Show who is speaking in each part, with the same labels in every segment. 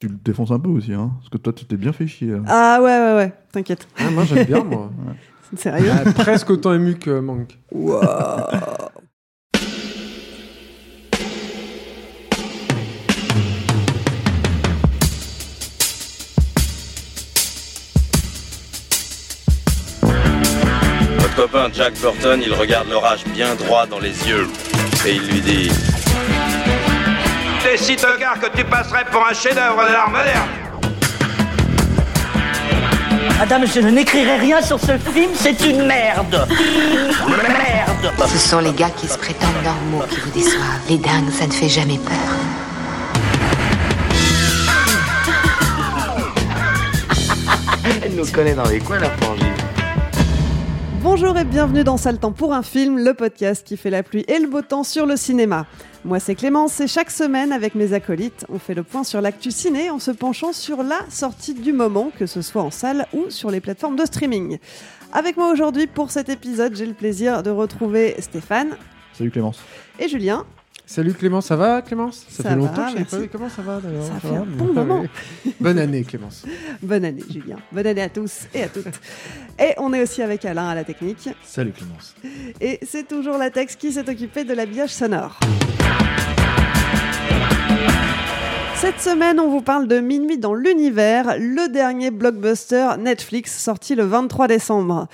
Speaker 1: Tu le défonces un peu aussi, hein Parce que toi, tu t'es bien fait chier. hein.
Speaker 2: Ah ouais, ouais, ouais, t'inquiète.
Speaker 3: Ah, moi j'aime bien, moi.
Speaker 2: Sérieux
Speaker 3: Ah, presque autant ému que Manque.
Speaker 4: Votre copain Jack Burton, il regarde l'orage bien droit dans les yeux. Et il lui dit
Speaker 5: T'es si tocard que tu passerais pour un chef-d'œuvre de l'art moderne.
Speaker 6: Madame, je n'écrirai rien sur ce film, c'est une merde. Merde.
Speaker 7: Ce sont les gars qui se prétendent normaux qui vous déçoivent. Les dingues, ça ne fait jamais peur.
Speaker 8: Elle nous connaît dans les coins, la frangine.
Speaker 2: Bonjour et bienvenue dans Sale Temps pour un film, le podcast qui fait la pluie et le beau temps sur le cinéma. Moi c'est Clémence et chaque semaine avec mes acolytes, on fait le point sur l'actu ciné en se penchant sur la sortie du moment, que ce soit en salle ou sur les plateformes de streaming. Avec moi aujourd'hui pour cet épisode, j'ai le plaisir de retrouver Stéphane
Speaker 1: Salut Clémence.
Speaker 2: et Julien.
Speaker 3: Salut Clémence, ça va Clémence?
Speaker 2: Ça
Speaker 3: fait longtemps
Speaker 2: va,
Speaker 3: que je pas vu. Comment ça va d'ailleurs?
Speaker 2: Ça fait
Speaker 3: va
Speaker 2: un bon moment.
Speaker 3: Bonne année Clémence.
Speaker 2: Bonne année Julien, bonne année à tous et à toutes. Et on est aussi avec Alain à la technique.
Speaker 1: Salut Clémence.
Speaker 2: Et c'est toujours la Tex qui s'est occupée de l'habillage sonore. Cette semaine, on vous parle de Minuit dans l'univers, le dernier blockbuster Netflix sorti le 23 décembre.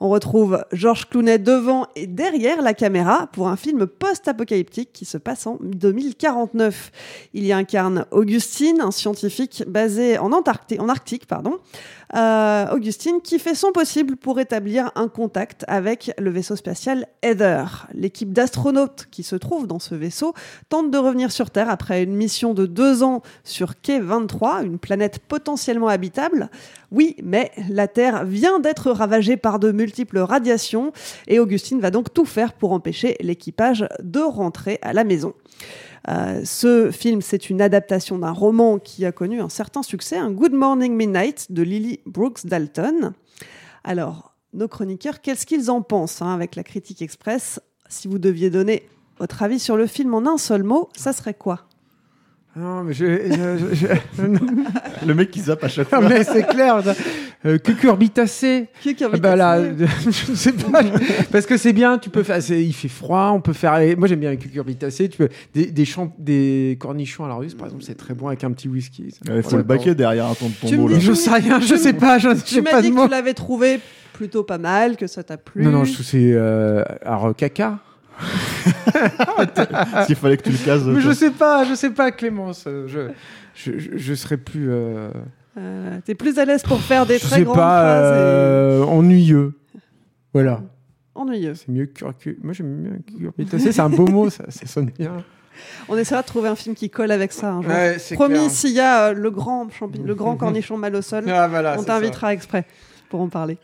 Speaker 2: On retrouve Georges Clooney devant et derrière la caméra pour un film post-apocalyptique qui se passe en 2049. Il y incarne Augustine, un scientifique basé en, Antarctique, Arctique, pardon. Euh, Augustine qui fait son possible pour établir un contact avec le vaisseau spatial Heather. L'équipe d'astronautes qui se trouve dans ce vaisseau tente de revenir sur Terre après une mission de deux ans sur Quai 23, une planète potentiellement habitable. Oui, mais la Terre vient d'être ravagée par de multiples radiations et Augustine va donc tout faire pour empêcher l'équipage de rentrer à la maison. Euh, ce film, c'est une adaptation d'un roman qui a connu un certain succès, un Good Morning Midnight de Lily Brooks Dalton. Alors, nos chroniqueurs, qu'est-ce qu'ils en pensent hein, avec la critique express? Si vous deviez donner votre avis sur le film en un seul mot, ça serait quoi?
Speaker 3: Non mais je, je- je- je-
Speaker 1: Le mec qui zappe à chaque
Speaker 3: Non,
Speaker 1: fois.
Speaker 3: mais c'est clair. Euh, cucurbitacé. Ah bah là, je sais pas, parce que c'est bien, tu peux faire, il fait froid, on peut faire, moi j'aime bien les cucurbitacées, tu peux, des, des, champ- des cornichons à la russe par exemple, c'est très bon avec un petit whisky.
Speaker 1: Il faut le baquer derrière un ton
Speaker 2: Tu me
Speaker 1: tombeau là.
Speaker 3: Je sais rien, je sais pas, je
Speaker 2: Tu
Speaker 3: sais
Speaker 2: m'as
Speaker 3: pas
Speaker 2: dit
Speaker 3: de
Speaker 2: que tu l'avais trouvé plutôt pas mal, que ça t'a plu.
Speaker 3: Non, non, je trouve que c'est, euh, alors caca.
Speaker 1: S'il fallait que tu le cases.
Speaker 3: Mais je sais pas, je sais pas Clémence, euh, je, je, je, je serais plus, euh,
Speaker 2: Euh, T'es plus à l'aise pour faire des
Speaker 3: je
Speaker 2: très
Speaker 3: sais
Speaker 2: grandes
Speaker 3: pas,
Speaker 2: phrases et-
Speaker 3: euh, ennuyeux. Voilà.
Speaker 2: ennuyeux.
Speaker 3: C'est mieux que curcu- Moi j'aime bien cucurbitacé, c'est un beau mot, ça, ça sonne bien.
Speaker 2: On essaiera de trouver un film qui colle avec ça un jour.
Speaker 3: Ouais,
Speaker 2: Promis, s'il y a euh, le grand, champi- le grand cornichon mal au sol,
Speaker 3: Ah, voilà,
Speaker 2: on t'invitera exprès pour en parler.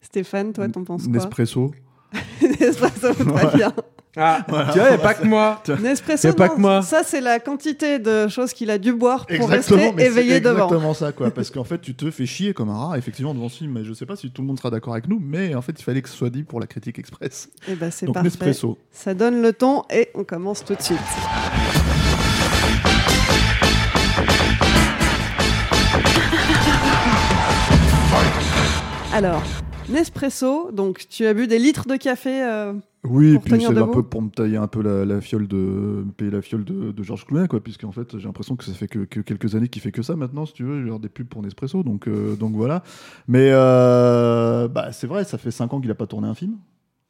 Speaker 2: Stéphane, toi, t'en penses quoi?
Speaker 1: Nespresso.
Speaker 2: Nespresso, très bien.
Speaker 3: Ah, tu vois, il n'y a pas que moi.
Speaker 2: Nespresso,
Speaker 3: Y a pas que moi.
Speaker 2: ça c'est la quantité de choses qu'il a dû boire pour
Speaker 1: Exactement,
Speaker 2: rester éveillé devant.
Speaker 1: exactement ça, quoi. Parce qu'en fait, tu te fais chier comme un rat, effectivement, devant ce film. Mais je sais pas si tout le monde sera d'accord avec nous, mais en fait, il fallait que ce soit dit pour la critique express.
Speaker 2: Et ben c'est
Speaker 1: Donc
Speaker 2: parfait.
Speaker 1: Nespresso.
Speaker 2: Ça donne le ton et on commence tout de suite. Alors, Nespresso, donc tu as bu des litres de café. euh,
Speaker 1: Oui, et
Speaker 2: Pour
Speaker 1: puis
Speaker 2: tenir
Speaker 1: c'est un peu pour me tailler un peu la, la fiole de payer la fiole de, de Georges Clooney, quoi, puisqu'en fait j'ai l'impression que ça fait que, que quelques années qu'il fait que ça maintenant, si tu veux, genre des pubs pour Nespresso, donc euh, donc voilà. Mais euh, bah c'est vrai, ça fait 5 ans qu'il a pas tourné un film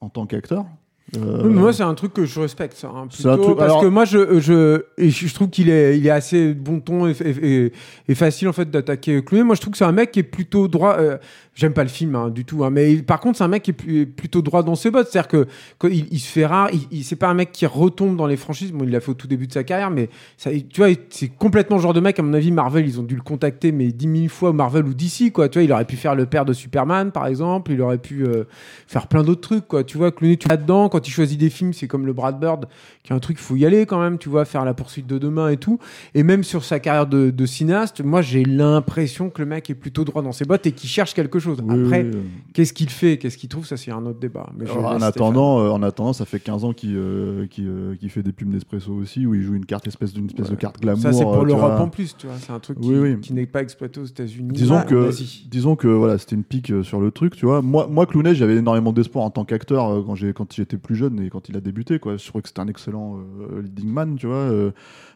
Speaker 1: en tant qu'acteur. Euh,
Speaker 3: moi, c'est un truc que je respecte, ça. hein,
Speaker 1: un truc-
Speaker 3: parce
Speaker 1: alors-
Speaker 3: que moi, je, je, et je trouve qu'il est, il est assez bon ton et, et- et- et facile en fait d'attaquer Clooney. Moi, je trouve que c'est un mec qui est plutôt droit. euh, J'aime pas le film hein, du tout, hein, mais il- par contre, c'est un mec qui est plutôt droit dans ses bottes. C'est-à-dire que quand il, il se fait rare. Il, il- c'est pas un mec qui retombe dans les franchises. Bon, il l'a fait au tout début de sa carrière, mais ça, tu vois, c'est complètement le genre de mec. À mon avis, Marvel, ils ont dû le contacter, mais 10 000 fois Marvel ou DC, quoi. Tu vois, il aurait pu faire le père de Superman, par exemple. Il aurait pu euh, faire plein d'autres trucs, quoi. Tu vois, Clooney, tu là-dedans. Quand il choisit des films, c'est comme le Brad Bird, qui est un truc, faut y aller quand même. Tu vois, faire la poursuite de demain et tout. Et même sur sa carrière de, de cinéaste, moi, j'ai l'impression que le mec est plutôt droit dans ses bottes et qu'il cherche quelque chose.
Speaker 1: Oui,
Speaker 3: Après,
Speaker 1: oui,
Speaker 3: qu'est-ce qu'il fait, qu'est-ce qu'il trouve, ça c'est un autre débat. Mais je
Speaker 1: Alors, en attendant, euh, en attendant, ça fait 15 ans qu'il euh, euh, qu'il fait des pubs Nespresso aussi, où il joue une carte espèce d'une espèce de carte glamour.
Speaker 3: Ça, c'est pour l'Europe en plus, tu vois. C'est un truc qui, n'est pas exploité aux États-Unis.
Speaker 1: Disons
Speaker 3: Ah,
Speaker 1: que, disons que voilà, c'était une pique sur le truc, tu vois. Moi, moi Clooney, j'avais énormément d'espoir en tant qu'acteur quand quand j'étais plus jeune et quand il a débuté, quoi. Je trouvais que c'était un excellent euh, leading man, tu vois, euh,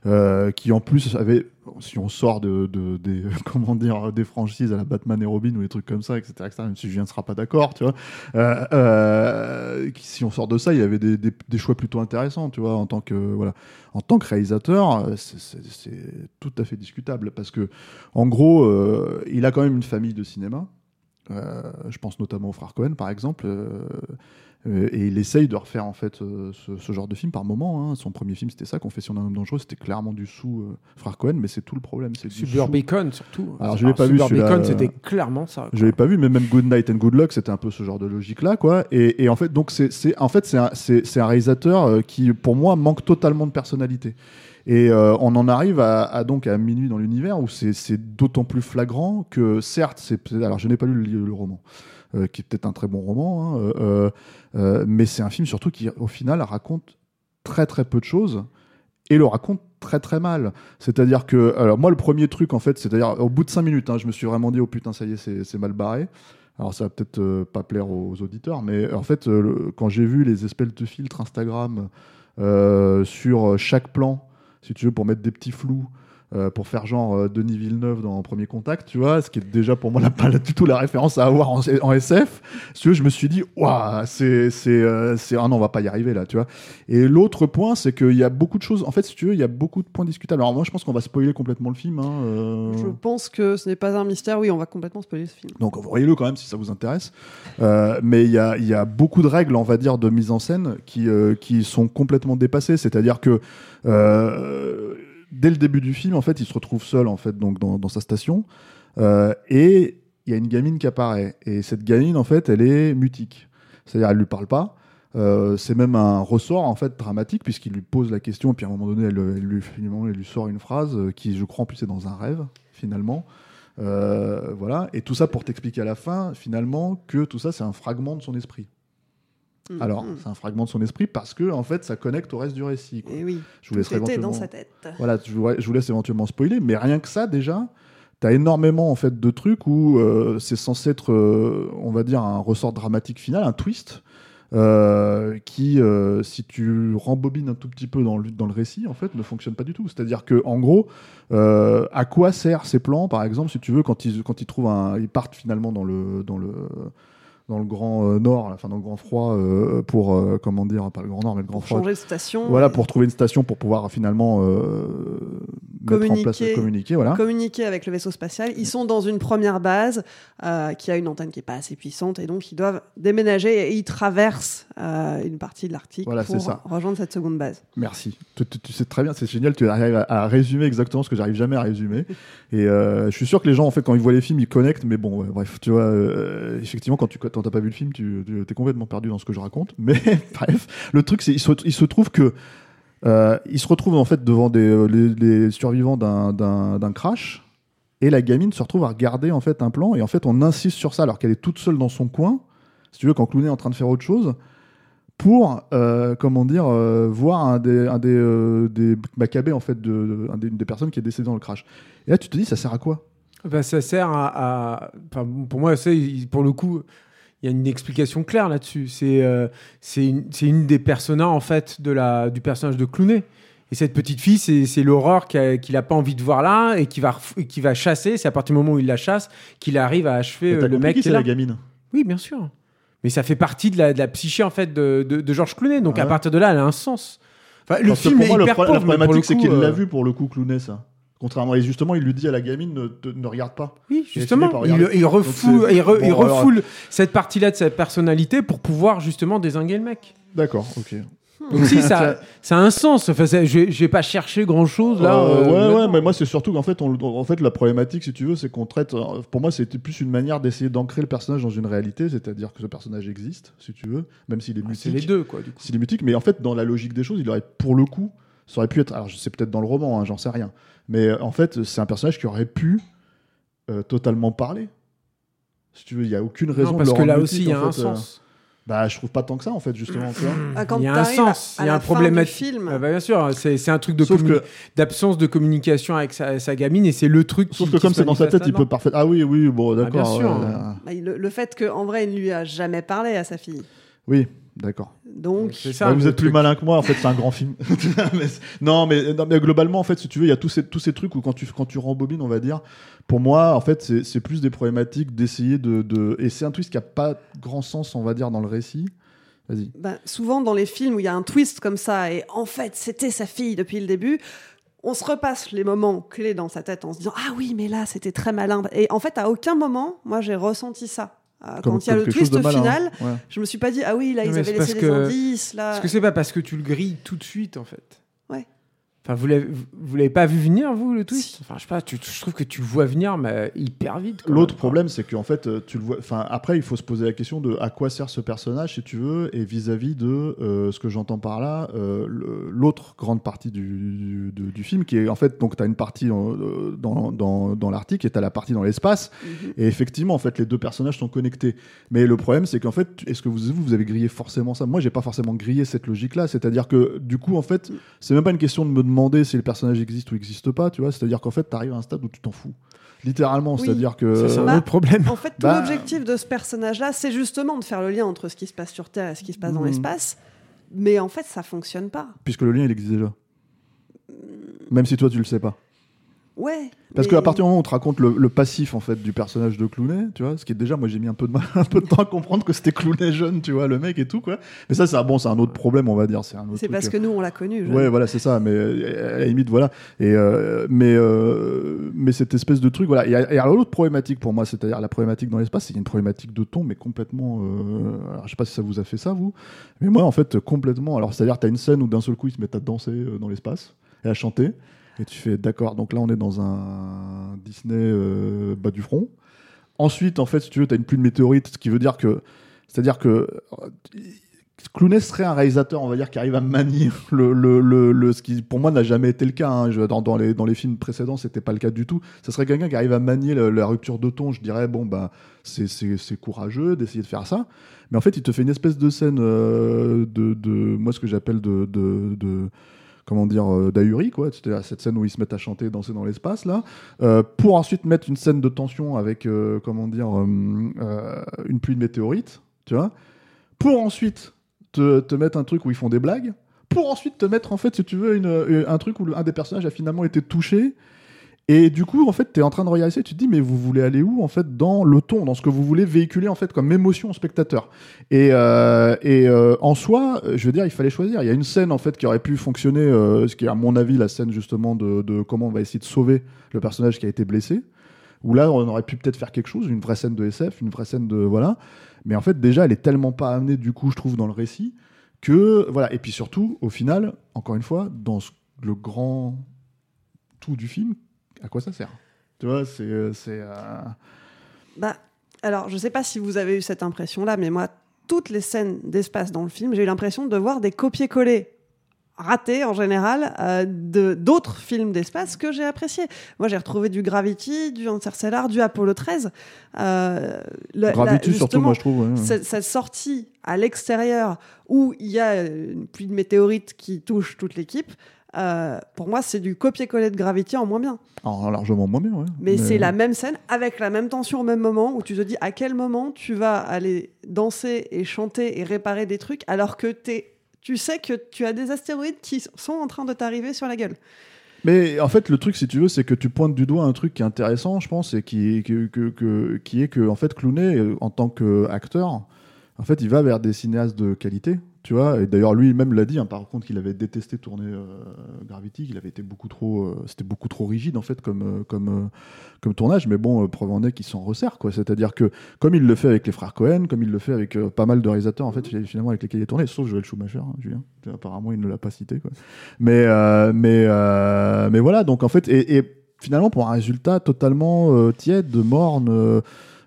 Speaker 1: euh, qui en plus avait, si on sort de, de- des comment dire des franchises à la Batman et Robin ou des trucs comme ça, etc., etc., même si Julien ne sera pas d'accord, tu vois. si on sort de ça, il y avait des, choix plutôt intéressants, tu vois, en tant que voilà, en tant que réalisateur, c'est- tout à fait discutable parce que en gros, il a quand même une famille de cinéma. Je pense notamment au frère Cohen, par exemple. Et il essaye de refaire en fait euh, ce, ce genre de film par moment. hein. Son premier film, c'était ça, Confession d'un homme dangereux. C'était clairement du sous euh, frère Cohen, mais c'est tout le problème.
Speaker 3: Suburbicon surtout.
Speaker 1: Alors, je l'ai pas vu,
Speaker 3: Suburbicon, c'était clairement ça.
Speaker 1: Je l'ai pas vu, mais même Good Night and Good Luck, c'était un peu ce genre de logique-là, quoi. Et, et en fait, donc c'est, en fait, c'est un, réalisateur euh, qui, pour moi, manque totalement de personnalité. Et euh, on en arrive à, à donc à minuit dans l'univers où c'est, d'autant plus flagrant que, certes, c'est alors je n'ai pas lu le, le roman, euh, qui est peut-être un très bon roman, hein, euh, euh, mais c'est un film surtout qui, au final, raconte très très peu de choses et le raconte très très mal. C'est-à-dire que, alors moi le premier truc en fait, c'est-à-dire au bout de cinq minutes, hein, je me suis vraiment dit oh putain ça y est c'est mal barré. Alors ça va peut-être pas plaire aux auditeurs, mais en fait quand j'ai vu les espèces de filtres Instagram sur chaque plan, si tu veux pour mettre des petits flous. Euh, pour faire genre euh, Denis Villeneuve dans Premier Contact, tu vois, ce qui est déjà pour moi la, pas du tout la référence à avoir en, en SF. Si tu veux, je me suis dit, waouh, c'est, c'est, euh, c'est, ah non, on va pas y arriver là, tu vois. Et l'autre point, c'est qu'il y a beaucoup de choses. En fait, si tu veux, il y a beaucoup de points discutables. Alors moi, je pense qu'on va spoiler complètement le film. hein, euh,
Speaker 2: Je pense que ce n'est pas un mystère. Oui, on va complètement spoiler ce film.
Speaker 1: donc voyez-le quand même si ça vous intéresse. Mais il y a, il y a beaucoup de règles, on va dire, de mise en scène qui, qui sont complètement dépassées. C'est-à-dire que dès le début du film, en fait, il se retrouve seul en fait, donc dans, sa station, Euh, et il y a une gamine qui apparaît. Et cette gamine, en fait, elle est mutique. C'est-à-dire, elle lui parle pas. Euh, c'est même un ressort en fait dramatique puisqu'il lui pose la question et puis à un moment donné elle, lui finalement elle lui sort une phrase euh, qui je crois en plus est dans un rêve finalement voilà et tout ça pour t'expliquer à la fin finalement que tout ça c'est un fragment de son esprit
Speaker 2: Mhm.
Speaker 1: alors c'est un fragment de son esprit parce que en fait ça connecte au reste du récit quoi.
Speaker 2: Et oui,
Speaker 1: je vous
Speaker 2: tout était dans
Speaker 1: éventuellement
Speaker 2: sa tête.
Speaker 1: voilà je vous, je vous laisse éventuellement spoiler mais rien que ça déjà T'as énormément en fait de trucs où euh, c'est censé être, euh, on va dire, un ressort dramatique final, un twist, euh, qui, si tu rembobines un tout petit peu dans le, dans le récit, en fait, ne fonctionne pas du tout. C'est-à-dire que, en gros, à quoi servent ces plans, par exemple, si tu veux, quand ils, quand ils trouvent un, ils partent finalement dans le, dans le, dans le grand euh, nord, enfin dans le grand froid, euh, pour, euh, comment dire, pas le grand nord, mais le grand
Speaker 2: Pour
Speaker 1: froid.
Speaker 2: changer de station.
Speaker 1: Voilà, pour trouver une station pour pouvoir finalement euh, mettre en place,
Speaker 2: communiquer,
Speaker 1: communiquer, voilà.
Speaker 2: communiquer avec le vaisseau spatial. Ils sont dans une première base qui a une antenne qui n'est pas assez puissante et donc ils doivent déménager et ils traversent euh, une partie de
Speaker 1: Voilà, c'est
Speaker 2: pour
Speaker 1: ça.
Speaker 2: rejoindre cette seconde base.
Speaker 1: Merci. Tu, tu- tu sais très bien, c'est génial, tu arrives à, à résumer exactement ce que j'arrive jamais à résumer. Et euh, je suis sûr que les gens, en fait, quand ils voient les films, ils connectent, mais bon, ouais, bref, tu vois, euh, effectivement, quand tu t'as pas vu le film, tu, tu es complètement perdu dans ce que je raconte. Mais bref, le truc, c'est il se, il se trouve que se retrouve en fait devant des, les, les survivants d'un crash. Et la gamine se retrouve à regarder en fait un plan et en fait on insiste sur ça alors qu'elle est toute seule dans son coin. Si tu veux, quand Clooney est en train de faire autre chose, pour euh, comment dire euh, voir un des un des, euh, des en fait de, de- un des, une des personnes qui est décédée dans le crash. Et là tu te dis ça sert à quoi?
Speaker 3: Bah, ça sert à. à- enfin, pour moi, c'est, pour le coup, il y a une explication claire là-dessus. C'est, c'est, une, des personnages, en fait, de la, du personnage de Clooney. Et cette petite fille, c'est, qu'a- qu'il n'a pas envie de voir là et qui va, qui va chasser. C'est à partir du moment où il la chasse qu'il arrive à achever le mec
Speaker 1: qui c'est la gamine?
Speaker 3: Oui, bien sûr. Mais ça fait partie de la, de la psyché en fait de, de, de Georges Clooney. Donc à partir de là, elle a un sens. Enfin, le
Speaker 1: Parce que
Speaker 3: film
Speaker 1: pour
Speaker 3: est
Speaker 1: moi,
Speaker 3: hyper
Speaker 1: pro-
Speaker 3: pauvre,
Speaker 1: la problématique, c'est qu'il l'a
Speaker 3: euh,
Speaker 1: vu pour le coup, Clooney, ça. Contrairement, et justement, il lui dit à la gamine ne, te- ne regarde pas.
Speaker 3: Oui, justement, il,
Speaker 1: regarder.
Speaker 3: il
Speaker 1: Donc
Speaker 3: refoule,
Speaker 1: c'est-
Speaker 3: il, re-
Speaker 1: bon,
Speaker 3: il
Speaker 1: alors-
Speaker 3: refoule cette partie-là de sa personnalité pour pouvoir justement désinguer le mec.
Speaker 1: D'accord, ok.
Speaker 3: Donc si, ça, ça a un sens. Enfin, ça- je je vais pas chercher grand-chose là.
Speaker 1: Euh,
Speaker 3: euh,
Speaker 1: ouais, ouais, mais moi c'est surtout qu'en fait, on, en fait, la problématique, si tu veux, c'est qu'on traite. euh, Pour moi, c'était plus une manière d'essayer d'ancrer le personnage dans une réalité, c'est-à-dire que ce personnage existe, si tu veux, même s'il est
Speaker 3: Ah, c'est les deux, quoi.
Speaker 1: S'il est mutique, mais en fait, dans la logique des choses, il aurait, pour le coup, ça aurait pu être. Alors, c'est peut-être dans le roman, hein, j'en sais rien. Mais euh, en fait, c'est un personnage qui aurait pu totalement parler. Si tu veux, il n'y a aucune raison
Speaker 3: Non,
Speaker 1: de
Speaker 3: parce
Speaker 1: le
Speaker 3: que là
Speaker 1: mutique,
Speaker 3: aussi, il y a un
Speaker 1: fait,
Speaker 3: sens.
Speaker 1: Bah, je trouve pas tant que ça, en fait, justement. vois.
Speaker 2: Ah, quand
Speaker 3: il y a un sens,
Speaker 2: à
Speaker 3: il y a un
Speaker 2: du film.
Speaker 3: Ah bah, bien sûr, c'est c'est un truc de
Speaker 1: Sauf
Speaker 3: communi-
Speaker 1: que-
Speaker 3: d'absence de communication avec sa, sa gamine et c'est le truc.
Speaker 1: Sauf
Speaker 3: qui-
Speaker 1: que comme c'est dans sa tête, il peut parfaitement. Ah oui, oui, bon,
Speaker 3: Ah,
Speaker 1: d'accord.
Speaker 3: bien sûr.
Speaker 1: ouais,
Speaker 3: hein.
Speaker 2: Bah, le, le fait qu'en vrai, il ne lui a jamais parlé à sa fille.
Speaker 1: Oui, d'accord.
Speaker 2: Donc,
Speaker 3: ça.
Speaker 1: Ouais, vous êtes plus malin que moi, en fait, c'est un grand film. Mais non, mais, non, mais globalement, en fait, si tu veux, il y a tous ces, tous ces trucs où quand tu, quand tu rembobines, on va dire, pour moi, en fait, c'est plus des problématiques d'essayer de, de. Et c'est un twist qui n'a pas grand sens, on va dire, dans le récit. Vas-y.
Speaker 2: bah, souvent dans les films où il y a un twist comme ça, et en fait, c'était sa fille depuis le début. On se repasse les moments clés dans sa tête en se disant Ah oui, mais là, c'était très malin. Et en fait, à aucun moment, moi, j'ai ressenti ça. Euh,
Speaker 1: Comme-
Speaker 2: Quand il y a le twist final,
Speaker 1: ouais.
Speaker 2: je me suis pas dit Ah oui, là, ils
Speaker 3: mais
Speaker 2: avaient
Speaker 3: parce
Speaker 2: laissé des
Speaker 3: que-
Speaker 2: indices. Là.
Speaker 3: Est-ce que c'est pas parce que tu le grilles tout de suite en fait. Enfin, vous l'avez, vous l'avez pas vu venir, vous, le twist Enfin, je sais pas, tu- je trouve que tu le vois venir, mais hyper vite.
Speaker 1: L'autre problème, c'est qu'en fait, euh, tu le vois. Enfin, après, il faut se poser la question de à quoi sert ce personnage, si tu veux, et vis-à-vis de euh, ce que j'entends par là, euh, l'autre grande partie du, du, du film, qui est en fait, donc, tu as une partie dans, dans, dans, dans l'Arctique et tu as la partie dans l'espace.
Speaker 2: Mhm.
Speaker 1: Et effectivement, en fait, les deux personnages sont connectés. Mais le problème, c'est qu'en fait, est-ce que vous, vous avez grillé forcément ça? Moi, j'ai pas forcément grillé cette logique-là. C'est-à-dire que, du coup, en fait, c'est même pas une question de me demander si le personnage existe ou existe pas, tu vois. C'est-à-dire qu'en fait, tu arrives à un stade où tu t'en fous. Littéralement,
Speaker 2: Oui.
Speaker 1: c'est-à-dire que.
Speaker 3: Ça, c'est un
Speaker 2: Bah,
Speaker 3: autre problème.
Speaker 2: En fait, tout
Speaker 1: Bah,
Speaker 2: l'objectif de ce personnage-là, c'est justement de faire le lien entre ce qui se passe sur Terre et ce qui se passe dans
Speaker 1: Mhm.
Speaker 2: l'espace. Mais en fait, ça fonctionne pas.
Speaker 1: Puisque le lien, il existe déjà. Même si toi, tu le sais pas.
Speaker 2: Ouais.
Speaker 1: Parce
Speaker 2: mais-
Speaker 1: qu'à partir du moment où on te raconte le, le passif en fait du personnage de Clooney, tu vois, ce qui est déjà, moi j'ai mis un peu de mal- un peu de temps à comprendre que c'était Clooney jeune, tu vois, le mec et tout quoi. Mais ça, c'est un bon, c'est un autre problème, on va dire, c'est
Speaker 2: parce
Speaker 1: euh.
Speaker 2: que nous, on l'a connu. jeune.
Speaker 1: Ouais, voilà, c'est ça. Mais euh, à la limite, voilà. Et euh, mais euh, mais cette espèce de truc, voilà. Et, et alors l'autre problématique pour moi, c'est-à-dire la problématique dans l'espace, c'est qu'il y a une problématique de ton, mais complètement. Alors, je sais pas si ça vous a fait ça, vous. Mais moi, en fait, complètement. Alors, c'est-à-dire, t'as une scène où d'un seul coup, ils se mettent à danser dans l'espace et à chanter. Et tu fais, d'accord. Donc là, on est dans un Disney euh, bas du front. Ensuite, en fait, si tu veux, tu as une pluie de météorites, ce qui veut dire que. C'est-à-dire que. euh, Clooney serait un réalisateur, on va dire, qui arrive à manier le, le, le, le- ce qui, pour moi, n'a jamais été le cas. hein. Dans, dans, les, dans les films précédents, c'était pas le cas du tout. Ce serait quelqu'un qui arrive à manier la rupture de ton. Je dirais, bon, bah, c'est courageux d'essayer de faire ça. Mais en fait, il te fait une espèce de scène euh, de, de. Moi, ce que j'appelle de. de, de comment dire, euh, d'ahuri, quoi. C'était cette scène où ils se mettent à chanter danser dans l'espace, là. Euh, pour ensuite mettre une scène de tension avec, euh, comment dire, une pluie de météorites, tu vois. Pour ensuite te, te mettre un truc où ils font des blagues. Pour ensuite te mettre, en fait, si tu veux, une, un truc où un des personnages a finalement été touché. Et du coup, en fait, tu es en train de regarder ça et tu te dis, mais vous voulez aller où, en fait, dans le ton, dans ce que vous voulez véhiculer, en fait, comme émotion au spectateur. Et, euh, euh, en soi, euh, je veux dire, il fallait choisir. Il y a une scène, en fait, qui aurait pu fonctionner, ce qui est, à mon avis, la scène, justement, de, comment on va essayer de sauver le personnage qui a été blessé. Où là, on aurait pu peut-être faire quelque chose, une vraie scène de SF, une vraie scène de. Voilà. Mais en fait, déjà, elle est tellement pas amenée, du coup, je trouve, dans le récit, que. Voilà. Et puis surtout, au final, encore une fois, dans le grand tout du film, à quoi ça sert Tu vois, c'est. euh, c'est euh,
Speaker 2: Bah, alors, je sais pas si vous avez eu cette impression-là, mais moi, toutes les scènes d'espace dans le film, j'ai eu l'impression de voir des copier-coller ratés en général euh, de d'autres films d'espace que j'ai appréciés. Moi, j'ai retrouvé du Gravity, du Interstellar, du Apollo 13. Euh, la-
Speaker 1: Gravity,
Speaker 2: la-
Speaker 1: surtout, moi, je trouve. ouais.
Speaker 2: cette, cette sortie à l'extérieur où il y a une pluie de météorites qui touche toute l'équipe, euh, pour moi, c'est du copier-coller de Gravity en moins bien.
Speaker 1: Alors, largement moins bien, ouais.
Speaker 2: Mais, c'est la même scène avec la même tension au même moment où tu te dis à quel moment tu vas aller danser et chanter et réparer des trucs alors que t'es- tu sais que tu as des astéroïdes qui sont en train de t'arriver sur la gueule.
Speaker 1: Mais en fait, le truc, si tu veux, c'est que tu pointes du doigt un truc qui est intéressant, je pense, et qui, que, que- que- qui est que, en fait, Clooney, euh, en tant qu'acteur, En fait, il va vers des cinéastes de qualité, tu vois. Et d'ailleurs, lui-même l'a dit, hein, par contre, qu'il avait détesté tourner euh, Gravity, qu'il avait été beaucoup trop, euh, trop rigide en fait comme euh, comme comme tournage. Mais bon, preuve en est qu'il s'en resserre, quoi. C'est-à-dire que comme il le fait avec les frères Cohen, comme il le fait avec pas mal de réalisateurs en fait, finalement avec lesquels il est tourné, sauf Joël Schumacher, hein, Julien. Apparemment, il ne l'a pas cité, quoi. Mais mais voilà. Donc en fait, et, finalement pour un résultat totalement tiède, morne.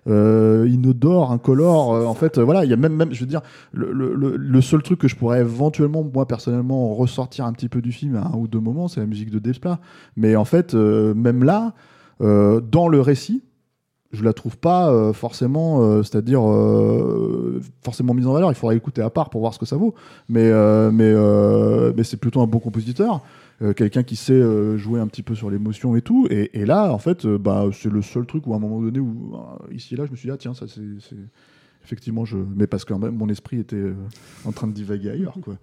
Speaker 1: Euh, inodore, incolore. euh, en fait, euh, voilà, il y a même, même, je veux dire, le, le- seul truc que je pourrais éventuellement, moi personnellement, ressortir un petit peu du film à un ou deux moments, c'est la musique de Desplat. Mais en fait, même là, dans le récit, je la trouve pas euh, forcément, euh, c'est-à-dire euh, forcément mise en valeur. Il faudrait écouter à part pour voir ce que ça vaut. Mais mais mais c'est plutôt un bon compositeur, quelqu'un qui sait jouer un petit peu sur l'émotion et tout. Et, là, en fait, bah c'est le seul truc où à un moment donné où ici et là, je me suis dit ah tiens ça c'est effectivement je mais parce que mon esprit était en train de divaguer ailleurs quoi.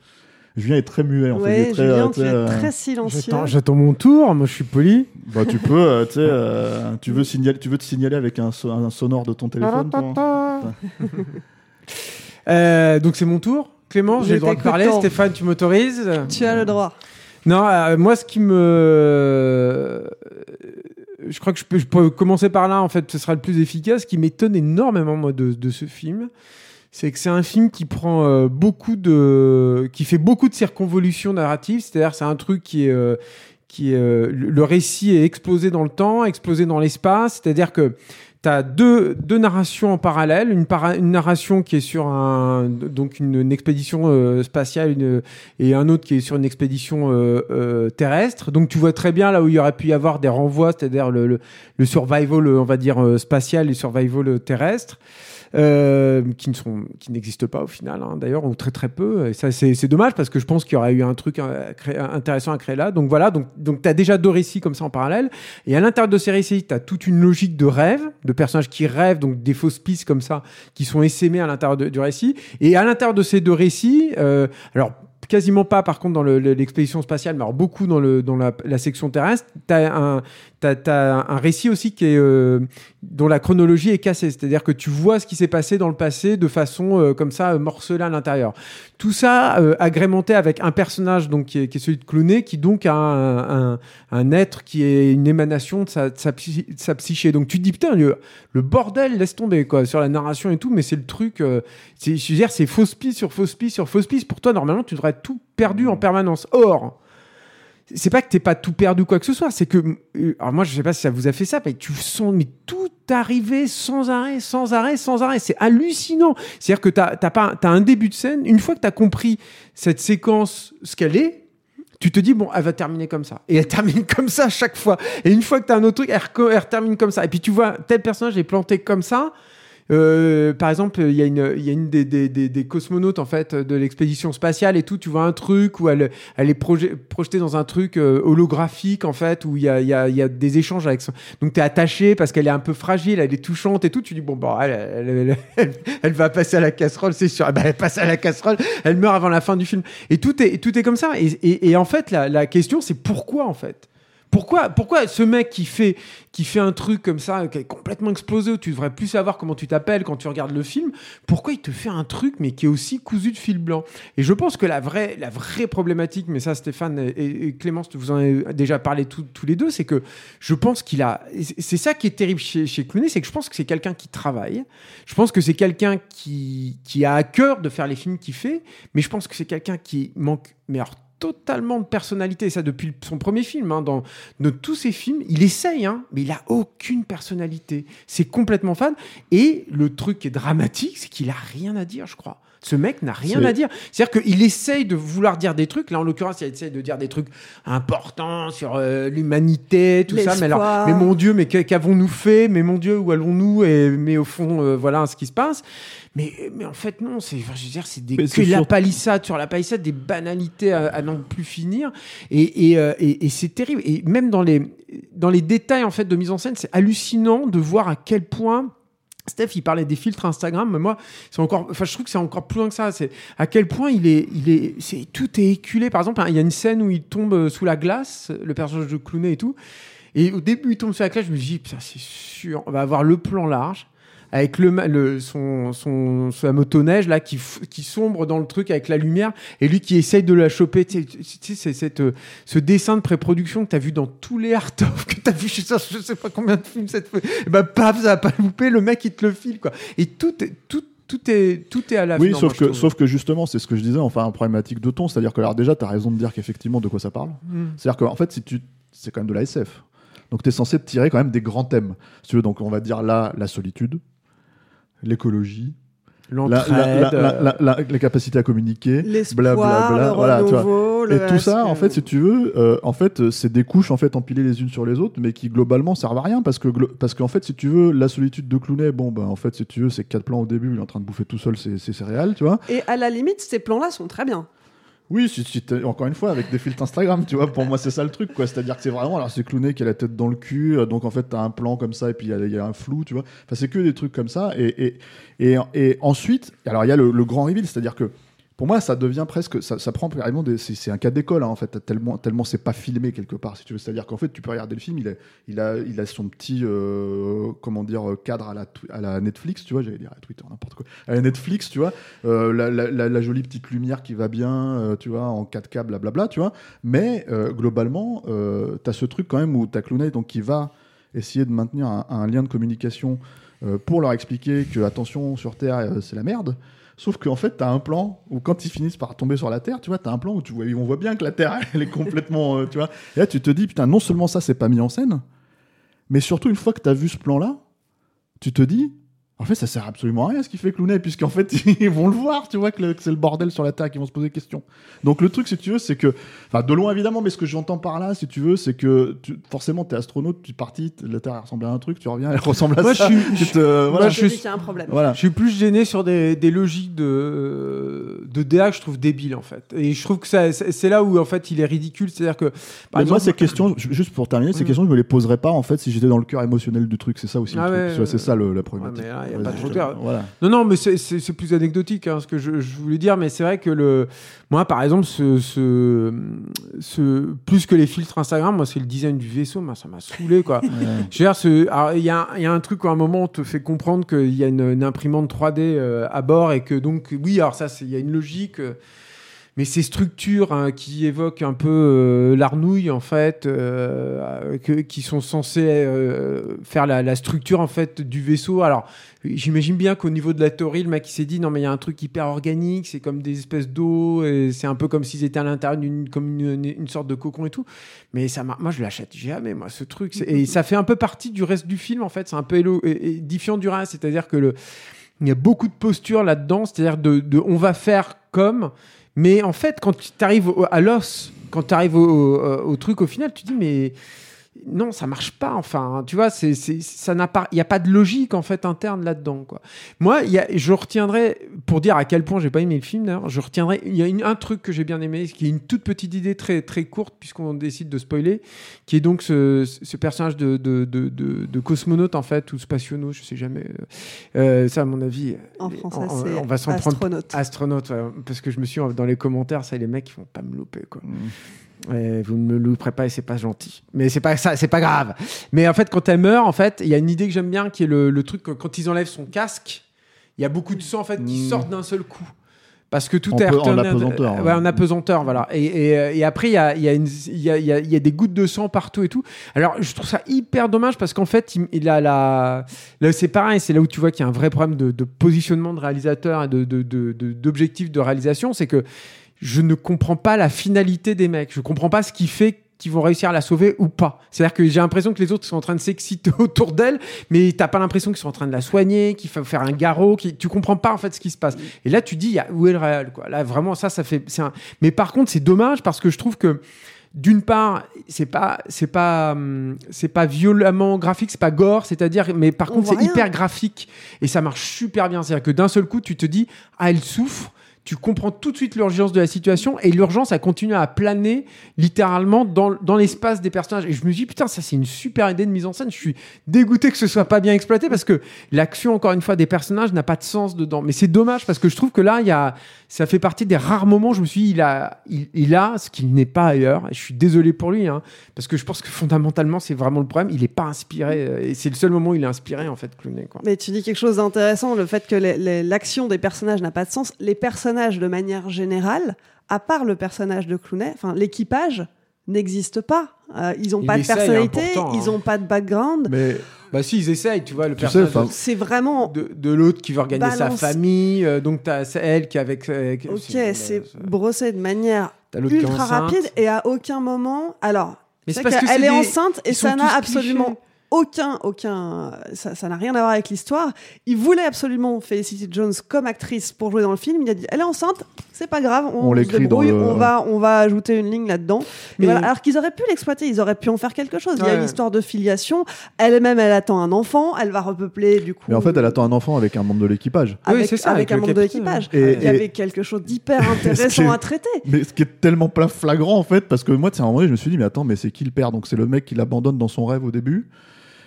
Speaker 1: Julien est très muet en fait. il
Speaker 2: Ouais,
Speaker 1: est très,
Speaker 2: Julien,
Speaker 1: euh,
Speaker 2: tu es
Speaker 1: euh,
Speaker 2: très silencieux.
Speaker 3: J'attends, j'attends mon tour, moi je suis poli.
Speaker 1: bah, tu peux, euh, tu euh, veux signaler, tu veux te signaler avec un, so- un sonore de ton téléphone. toi
Speaker 3: Euh, donc c'est mon tour. Clément, j'ai le droit de parler. Stéphane, tu m'autorises
Speaker 2: Tu as le droit.
Speaker 3: Non, euh, moi, ce qui me. Je crois que je peux, je peux commencer par là, en fait, ce sera le plus efficace. Ce qui m'étonne énormément, moi, de, de ce film, c'est que c'est un film qui prend euh, beaucoup de. qui fait beaucoup de circonvolutions narratives. C'est-à-dire, c'est un truc qui est. euh, qui est, euh, le récit est explosé dans le temps, explosé dans l'espace. C'est-à-dire que tu as deux, deux narrations en parallèle. Une, une narration qui est sur un, donc une, expédition euh, spatiale et un autre qui est sur une expédition euh, euh, terrestre. Donc tu vois très bien là où il y aurait pu y avoir des renvois, c'est-à-dire le, le, survival, on va dire, spatial et survival terrestre. Qui ne sont qui n'existent pas au final hein, d'ailleurs ou très très peu et ça c'est dommage parce que je pense qu'il y aurait eu un truc intéressant à créer là donc voilà donc donc tu as déjà deux récits comme ça en parallèle et à l'intérieur de ces récits tu as toute une logique de rêve de personnages qui rêvent donc des fausses pistes comme ça qui sont essaimées à l'intérieur du récit et à l'intérieur de ces deux récits euh, alors quasiment pas par contre dans le- le- l'expédition spatiale, mais alors beaucoup dans, le, dans la, la section terrestre. Tu as un, t'as- t'as un récit aussi qui est, euh, dont la chronologie est cassée, c'est-à-dire que tu vois ce qui s'est passé dans le passé de façon euh, comme ça euh, morcelée à l'intérieur. Tout ça euh, agrémenté avec un personnage donc qui est, qui est celui de Clooney, qui donc a un, un, un être qui est une émanation de sa, de sa, psy- de sa psyché. Donc tu te dis putain le, le bordel laisse tomber quoi sur la narration et tout, mais c'est le truc, c'est, je veux dire c'est fausse piste sur fausse piste sur fausse piste. Pour toi normalement tu devrais être tout perdu en permanence. Or c'est pas que t'es pas tout perdu quoi que ce soit, c'est que euh, alors moi je sais pas si ça vous a fait ça, mais tu sens mais tout arriver sans arrêt, sans arrêt, sans arrêt, c'est hallucinant. C'est-à-dire que t'as t'as pas t'as un début de scène, une fois que t'as compris cette séquence ce qu'elle est, tu te dis bon elle va terminer comme ça et elle termine comme ça à chaque fois. Et une fois que t'as un autre truc, elle, elle termine comme ça. Et puis tu vois tel personnage est planté comme ça. Euh, par exemple, il y a une, il y a une des, des, des, des cosmonautes en fait de l'expédition spatiale et tout. Tu vois un truc où elle, elle est proje- projetée dans un truc euh, holographique en fait où il y a, il y, a, il y a des échanges avec son. Donc t'es attaché parce qu'elle est un peu fragile, elle est touchante et tout. Tu dis bon bah elle, elle, elle, va passer à la casserole, c'est sûr. Eh elle passe à la casserole, elle meurt avant la fin du film. Et tout est, tout est comme ça. Et, et, et en fait la, la question c'est pourquoi en fait? Pourquoi, pourquoi ce mec qui fait, qui fait un truc comme ça, qui est complètement explosé, où tu devrais plus savoir comment tu t'appelles quand tu regardes le film, pourquoi il te fait un truc, mais qui est aussi cousu de fil blanc? Et je pense que la vraie, la vraie problématique, mais ça, Stéphane et, Clémence, vous en avez déjà parlé tous les deux, c'est que je pense qu'il a. C'est ça qui est terrible chez, chez c'est que je pense que c'est quelqu'un qui travaille. Je pense que c'est quelqu'un qui, qui a à cœur de faire les films qu'il fait, mais je pense que c'est quelqu'un qui manque. Mais alors, totalement de personnalité, ça depuis son premier film. hein, dans, tous ses films, il essaye, hein, mais il a aucune personnalité. C'est complètement fan. Et le truc qui est dramatique, c'est qu'il a rien à dire, je crois. Ce mec n'a rien à dire. C'est-à-dire qu'il essaye de vouloir dire des trucs. Là, en l'occurrence, il essaye de dire des trucs importants sur euh, l'humanité, tout ça. Mais alors, mais mon Dieu, mais qu'a- qu'avons-nous fait? Mais mon Dieu, où allons-nous? Et mais au fond, euh, voilà ce qui se passe. Mais, mais en fait, non. C'est, enfin, je veux dire, c'est des que la palissade sur la palissade, des banalités à, à n'en plus finir. Et, et, euh, et- et c'est terrible. Et même dans les, dans les détails en fait de mise en scène, c'est hallucinant de voir à quel point. Steph, il parlait des filtres Instagram, mais moi, c'est encore, enfin, je trouve que c'est encore plus loin que ça. C'est à quel point il est, il est, c'est tout est éculé. Par exemple, hein, il y a une scène où il tombe euh, sous la glace, le personnage de Clooney et tout. Et au début, il tombe sur la glace, je me dis, putain, c'est sûr, on va avoir le plan large avec le, le son, son, sa motoneige là qui, qui sombre dans le truc avec la lumière et lui qui essaye de la choper. Tu sais, c'est cette, ce dessin de pré-production que tu as vu dans tous les art of, que tu as vu, je sais, je sais pas combien de films cette fois. Et bah, paf, ça va pas loupé, le mec il te le file quoi. Et tout, tout, tout est, tout est à la
Speaker 1: Oui, sauf, que, sauf que justement, c'est ce que je disais, enfin, un problématique de ton. C'est-à-dire que, alors, déjà, tu as raison de dire qu'effectivement, de quoi ça parle. Mm. C'est-à-dire qu'en fait, si tu, c'est quand même de la SF. Donc, tu es censé tirer quand même des grands thèmes. Si tu veux, donc, on va dire là, la solitude, l'écologie, la, la, les capacités à communiquer,
Speaker 2: blablabla, voilà, tu vois.
Speaker 1: Et tout ça, en fait, si tu veux, euh, en fait, c'est des couches en fait empilées les unes sur les autres, mais qui globalement servent à rien parce que parce qu'en fait, si tu veux, la solitude de Clooney, bon, ben en fait, si tu veux, c'est quatre plans au début, il est en train de bouffer tout seul ses céréales, tu vois.
Speaker 2: Et à la limite, ces plans-là sont très bien.
Speaker 1: Oui, encore une fois, avec des filtres Instagram, tu vois, pour moi, c'est ça le truc, quoi. C'est-à-dire que c'est vraiment, alors c'est Clooney qui a la tête dans le cul, euh, donc en fait, t'as un plan comme ça, et puis il y, a un flou, tu vois. Enfin, c'est que des trucs comme ça. Et, ensuite, alors il y a le, le grand reveal, c'est-à-dire que pour moi, ça devient presque, ça, prend carrément, c'est un cas d'école hein, en fait, tellement, tellement c'est pas filmé quelque part, si tu veux. C'est-à-dire qu'en fait, tu peux regarder le film, il a, son petit, euh, comment dire, cadre à la, Netflix, tu vois, j'allais dire à Twitter, n'importe quoi, à la Netflix, tu vois, euh, la, jolie petite lumière qui va bien, euh, tu vois, en 4K, blablabla, tu vois. Mais globalement, tu as ce truc quand même où tu as Clooney donc qui va essayer de maintenir un, un lien de communication pour leur expliquer que attention sur Terre, c'est la merde. Sauf qu'en fait, tu as un plan où quand ils finissent par tomber sur la Terre, tu vois, tu as un plan où tu vois, on voit bien que la Terre, elle est complètement. Euh, tu vois. Et là, tu te dis, putain, non seulement ça, c'est pas mis en scène, mais surtout, une fois que tu as vu ce plan-là, tu te dis, en fait, ça sert absolument à rien ce qu'il fait Clooney, puisqu'en fait, ils vont le voir, tu vois, que, c'est le bordel sur la Terre, qu'ils vont se poser des questions. Donc, le truc, si tu veux, c'est que, enfin, de loin évidemment, mais ce que j'entends par là, si tu veux, c'est que tu, forcément, t'es astronaute, tu es parti, la Terre ressemble à un truc, tu reviens, elle ressemble à ça.
Speaker 3: Je suis,
Speaker 2: voilà, je, suis, un problème.
Speaker 3: Voilà. je suis plus gêné sur des, des logiques de, de DA que je trouve débiles, en fait. Et je trouve que c'est là où, en fait, il est ridicule. C'est-à-dire que.
Speaker 1: Par exemple, moi, ces questions, juste pour terminer, ces mm. questions, je me les poserais pas, en fait, si j'étais dans le cœur émotionnel du truc. C'est ça aussi. Ah c'est ça le, la problématique.
Speaker 3: Non, non, mais c'est plus anecdotique hein, ce que je, voulais dire, mais c'est vrai que le, moi, par exemple, ce, ce, plus que les filtres Instagram, moi, c'est le design du vaisseau, moi, ça m'a saoulé, quoi. il y a, y a un truc où à un moment, on te fait comprendre qu'il y a une, imprimante 3D euh, à bord et que donc, oui, alors ça, il y a une logique. Euh, mais ces structures hein, qui évoquent un peu euh, l'arnouille en fait, euh, qui sont censées euh, faire la, structure en fait du vaisseau. Alors j'imagine bien qu'au niveau de la théorie, le mec s'est dit non mais il y a un truc hyper organique, c'est comme des espèces d'eau, et c'est un peu comme s'ils étaient à l'intérieur d'une comme une, sorte de cocon et tout. Mais ça, moi je l'achète jamais moi ce truc. Et ça fait un peu partie du reste du film en fait. C'est un peu édifiant du reste, c'est-à-dire que il y a beaucoup de postures là-dedans, c'est-à-dire de, de on va faire comme mais en fait, quand tu arrives à l'os, quand tu arrives au, au, truc au final, tu dis mais non, ça marche pas. Enfin, tu vois, c'est, ça n'a pas, il n'y a pas de logique en fait interne là-dedans. Quoi. Moi, y a, je retiendrai pour dire à quel point j'ai pas aimé le film. D'ailleurs, je retiendrai. Il y a un truc que j'ai bien aimé, qui est une toute petite idée très très courte puisqu'on décide de spoiler, qui est donc ce, ce personnage de, de, de, de, cosmonaute en fait ou spationaute, je sais jamais. Euh, ça, à mon avis,
Speaker 2: en français, c'est on va s'en prendre
Speaker 3: astronaute, parce que je me suis dans les commentaires, ça les mecs ils vont pas me louper quoi. Mmh vous ne me louperez pas et c'est pas gentil. Mais c'est pas ça, c'est pas grave. Mais en fait, quand elle meurt, en fait, il y a une idée que j'aime bien qui est le, truc quand ils enlèvent son casque, il y a beaucoup de sang en fait qui mm. sortent d'un seul coup. Parce que tout est
Speaker 1: en apesanteur.
Speaker 3: Ouais, en apesanteur, voilà. Et, et, après, il y a, y, a y, a, y a, des gouttes de sang partout et tout. Alors, je trouve ça hyper dommage parce qu'en fait, il, a la. Là, c'est pareil, c'est là où tu vois qu'il y a un vrai problème de, de positionnement de réalisateur et d'objectif de, de, de réalisation. C'est que je ne comprends pas la finalité des mecs. Je comprends pas ce qui fait qu'ils vont réussir à la sauver ou pas. C'est-à-dire que j'ai l'impression que les autres sont en train de s'exciter autour d'elle, mais t'as pas l'impression qu'ils sont en train de la soigner, qu'il faut faire un garrot, qui tu comprends pas en fait ce qui se passe. Et là, tu dis, où est le réel quoi? Là, vraiment, ça, ça fait. Un... Mais par contre, c'est dommage parce que je trouve que d'une part, c'est pas, c'est pas, hum, c'est pas violemment graphique, c'est pas gore, c'est-à-dire, mais par contre, c'est hyper graphique et ça marche super bien. C'est-à-dire que d'un seul coup, tu te dis, ah, elle souffre tu comprends tout de suite l'urgence de la situation et l'urgence a continué à planer littéralement dans, dans l'espace des personnages. Et je me dis, putain, ça c'est une super idée de mise en scène. Je suis dégoûté que ce soit pas bien exploité parce que l'action, encore une fois, des personnages n'a pas de sens dedans. Mais c'est dommage parce que je trouve que là, il y a, ça fait partie des rares moments où je me suis dit, il a, il, a ce qui n'est pas ailleurs. Et je suis désolé pour lui, hein, parce que je pense que fondamentalement, c'est vraiment le problème. Il n'est pas inspiré. Euh, et c'est le seul moment où il est inspiré, en fait, Clooney. Quoi.
Speaker 2: Mais tu dis quelque chose d'intéressant, le fait que l'action des personnages n'a pas de sens. Les personnages, de manière générale, à part le personnage de Clooney, enfin, l'équipage n'existe pas. Euh, ils n'ont pas de personnalité, ils n'ont hein. pas de background.
Speaker 3: Mais bah si, ils essayent, tu vois, le personnage
Speaker 2: c'est vraiment
Speaker 3: de, de l'autre qui veut organiser sa famille, euh, donc t'as elle qui avec.
Speaker 2: ok, c'est brossé de manière ultra rapide et à aucun moment. Alors, c'est parce qu'elle est, enceinte et ça n'a absolument aucun, aucun, ça n'a rien à voir avec l'histoire. Il voulait absolument Felicity Jones comme actrice pour jouer dans le film. Il a dit, elle est enceinte, c'est pas grave, on, on l'écrit on va, on va ajouter une ligne là-dedans. Alors qu'ils auraient pu l'exploiter, ils auraient pu en faire quelque chose. Il y a une histoire de filiation. Elle-même, elle attend un enfant, elle va repeupler du coup.
Speaker 1: Mais en fait, elle attend un enfant avec un membre de l'équipage.
Speaker 2: oui, c'est ça. Avec, un membre de l'équipage. Il y avait quelque chose d'hyper intéressant à traiter.
Speaker 1: Mais ce qui est tellement plein flagrant en fait, parce que moi, c'est un moment, je me suis dit, mais attends, mais c'est qui le père? Donc c'est le mec qui l'abandonne dans son rêve au début.